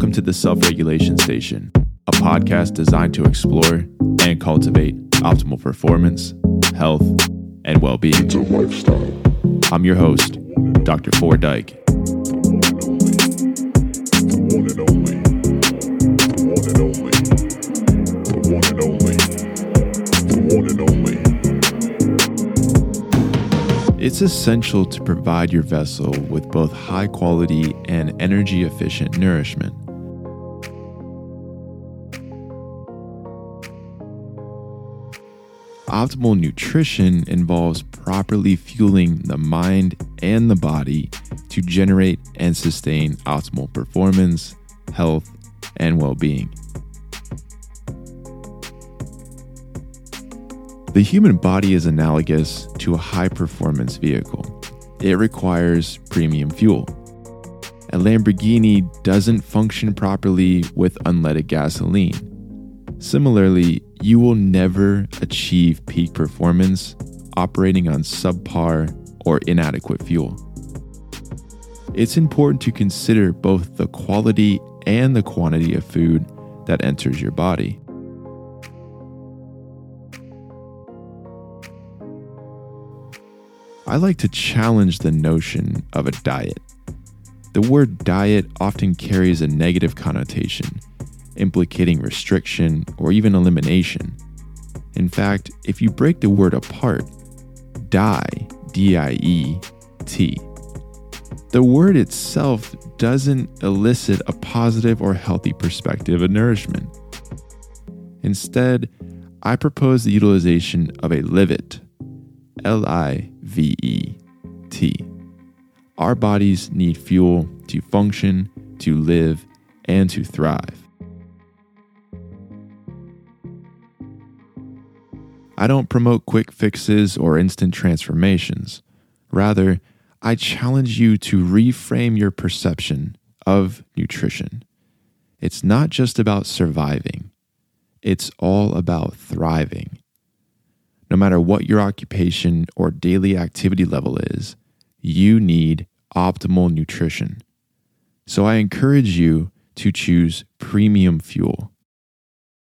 Welcome to the Self Regulation Station, a podcast designed to explore and cultivate optimal performance, health, and well being. It's a lifestyle. I'm your host, Dr. Ford Dyke. It's essential to provide your vessel with both high quality and energy efficient nourishment. Optimal nutrition involves properly fueling the mind and the body to generate and sustain optimal performance, health, and well being. The human body is analogous to a high performance vehicle. It requires premium fuel. A Lamborghini doesn't function properly with unleaded gasoline. Similarly, you will never achieve peak performance operating on subpar or inadequate fuel. It's important to consider both the quality and the quantity of food that enters your body. I like to challenge the notion of a diet. The word diet often carries a negative connotation, implicating restriction or even elimination. In fact, if you break the word apart, die, D I E T, the word itself doesn't elicit a positive or healthy perspective of nourishment. Instead, I propose the utilization of a livet, L I V E T. Our bodies need fuel to function, to live, and to thrive. I don't promote quick fixes or instant transformations. Rather, I challenge you to reframe your perception of nutrition. It's not just about surviving, it's all about thriving. No matter what your occupation or daily activity level is, you need optimal nutrition. So I encourage you to choose premium fuel.